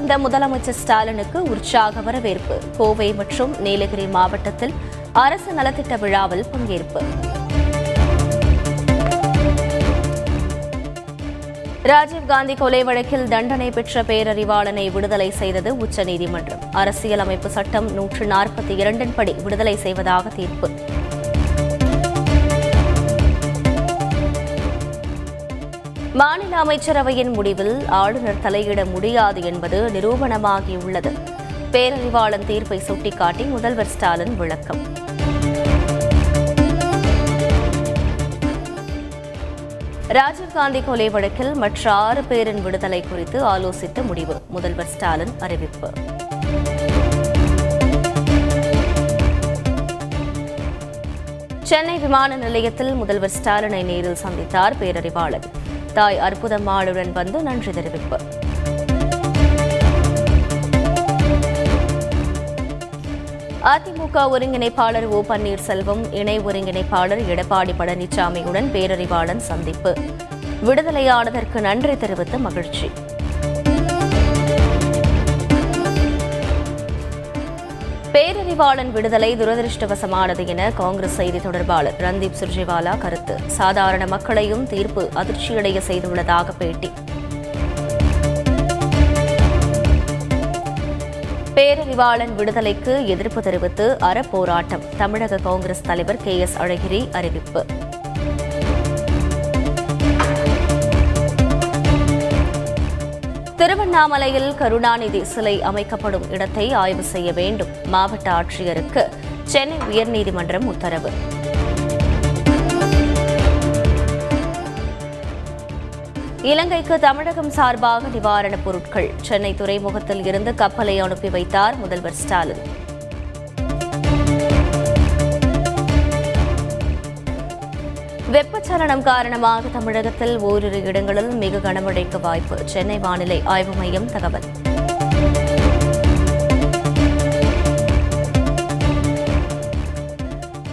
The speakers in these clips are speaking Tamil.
வந்த முதலமைச்சர் ஸ்டாலினுக்கு உற்சாக வரவேற்பு. கோவை மற்றும் நீலகிரி மாவட்டத்தில் அரசு நலத்திட்ட விழாவில் பங்கேற்பு. ராஜீவ்காந்தி கொலை வழக்கில் தண்டனை பெற்ற பேரறிவாளனை விடுதலை செய்தது உச்சநீதிமன்றம். அரசியலமைப்பு சட்டம் நூற்று நாற்பத்தி இரண்டின் படி விடுதலை செய்வதாக தீர்ப்பு. மாநில அமைச்சரவையின் முடிவில் ஆளுநர் தலையிட முடியாது என்பது நிரூபணமாகியுள்ளது. பேரறிவாளன் தீர்ப்பை சுட்டிக்காட்டி முதல்வர் ஸ்டாலின் விளக்கம். ராஜீவ்காந்தி கொலை வழக்கில் மற்ற ஆறு பேரின் விடுதலை குறித்து ஆலோசித்த முடிவு முதல்வர் ஸ்டாலின் அறிவிப்பு. சென்னை விமான நிலையத்தில் முதல்வர் ஸ்டாலினை நேரில் சந்தித்தார் பேரறிவாளன் தாய் அற்புதம்மாளுடன் வந்து நன்றி தெரிவிப்பு. அதிமுக ஒருங்கிணைப்பாளர் ஓ பன்னீர்செல்வம் இணை ஒருங்கிணைப்பாளர் எடப்பாடி பழனிசாமியுடன் பேரறிவாளன் சந்திப்பு. விடுதலையானதற்கு நன்றி தெரிவித்து மகிழ்ச்சி. பேரறிவாளன் விடுதலை துரதிருஷ்டவசமானது என காங்கிரஸ் செய்தி தொடர்பாளர் ரந்தீப் சுர்ஜிவாலா கருத்து. சாதாரண மக்களையும் தீர்ப்பு அதிர்ச்சியடைய செய்துள்ளதாக பேட்டி. பேரறிவாளன் விடுதலைக்கு எதிர்ப்பு தெரிவித்து அறப்போராட்டம். தமிழக காங்கிரஸ் தலைவர் கே எஸ் அழகிரி அறிவிப்பு. திருவண்ணாமலையில் கருணாநிதி சிலை அமைக்கப்படும் இடத்தை ஆய்வு செய்ய வேண்டும். மாவட்ட ஆட்சியருக்கு சென்னை உயர்நீதிமன்றம் உத்தரவு. இலங்கைக்கு தமிழகம் சார்பாக நிவாரணப் பொருட்கள். சென்னை துறைமுகத்தில் இருந்து கப்பலை அனுப்பி வைத்தார் முதல்வர் ஸ்டாலின். வெப்பச்சலனம் காரணமாக தமிழகத்தில் ஓரிரு இடங்களில் மிக கனமழைக்கு வாய்ப்பு. சென்னை வானிலை ஆய்வு மையம் தகவல்.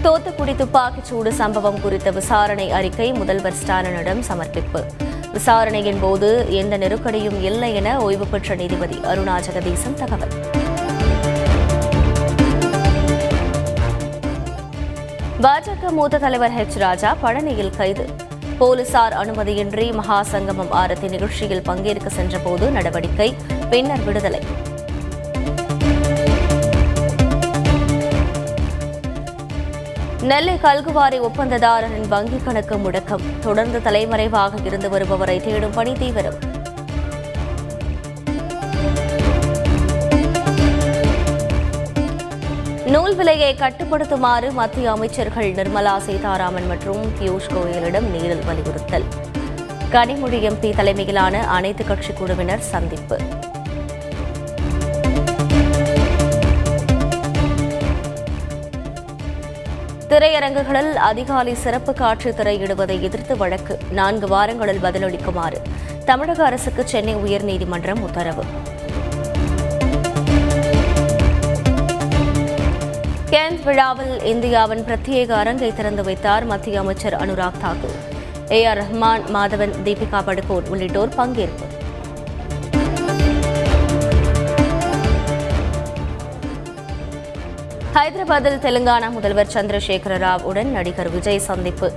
தூத்துக்குடி துப்பாக்கிச்சூடு சம்பவம் குறித்த விசாரணை அறிக்கை முதல்வர் ஸ்டாலினிடம் சமர்ப்பிப்பு. விசாரணையின் போது எந்த நெருக்கடியும் இல்லை என ஓய்வு பெற்ற நீதிபதி அருணா ஜெகதீசன் தகவல். பாஜக மூத்த தலைவர் ஹெச் ராஜா பழனியில் கைது. போலீசார் அனுமதியின்றி மகா சங்கமம் ஆரத்தி நிகழ்ச்சியில் பங்கேற்க சென்றபோது நடவடிக்கை பின்னர் விடுதலை. நெல்லை கல்குவாரி ஒப்பந்ததாரரின் வங்கிக் கணக்கு முடக்கம். தொடர்ந்து தலைமறைவாக இருந்து வருபவரை தேடும் பணி தீவிரம். நூல் விலையை கட்டுப்படுத்துமாறு மத்திய அமைச்சர்கள் நிர்மலா சீதாராமன் மற்றும் பியூஷ் கோயலிடம் நேரில் வலியுறுத்தல். கனிமொழி எம்பி தலைமையிலான அனைத்து கட்சி குழுவினர் சந்திப்பு. திரையரங்குகளில் அதிகாலை சிறப்பு காட்சி திரையிடுவதை எதிர்த்து வழக்கு. நான்கு வாரங்களில் பதிலளிக்குமாறு தமிழக அரசுக்கு சென்னை உயர்நீதிமன்றம் உத்தரவு. கேன்ஸ் விழாவில் இந்தியாவின் பிரத்யேக அரங்கை திறந்து வைத்தார் மத்திய அமைச்சர் அனுராக் தாக்கூர். ஏ ஆர் ரஹ்மான் மாதவன் தீபிகா படுகோர் உள்ளிட்டோர் பங்கேற்பு. ஹைதராபாத்தில் தெலுங்கானா முதல்வர் சந்திரசேகர ராவ் உடன் நடிகர் விஜய் சந்திப்பு.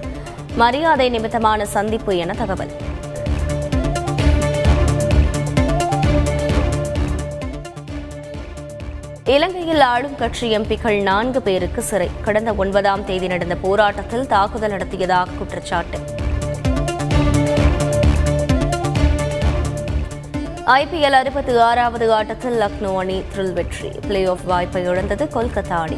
மரியாதை நிமித்தமான சந்திப்பு என தகவல். இலங்கையில் ஆளும் கட்சி எம்பிக்கள் நான்கு பேருக்கு சிறை. கடந்த ஒன்பதாம் தேதி நடந்த போராட்டத்தில் தாக்குதல் நடத்தியதாக குற்றச்சாட்டு. ஐபிஎல் அறுபத்தி ஆறாவது ஆட்டத்தில் லக்னோ அணி த்ரில் வெற்றி. பிளே ஆஃப் வாய்ப்பை இழந்தது கொல்கத்தா அணி.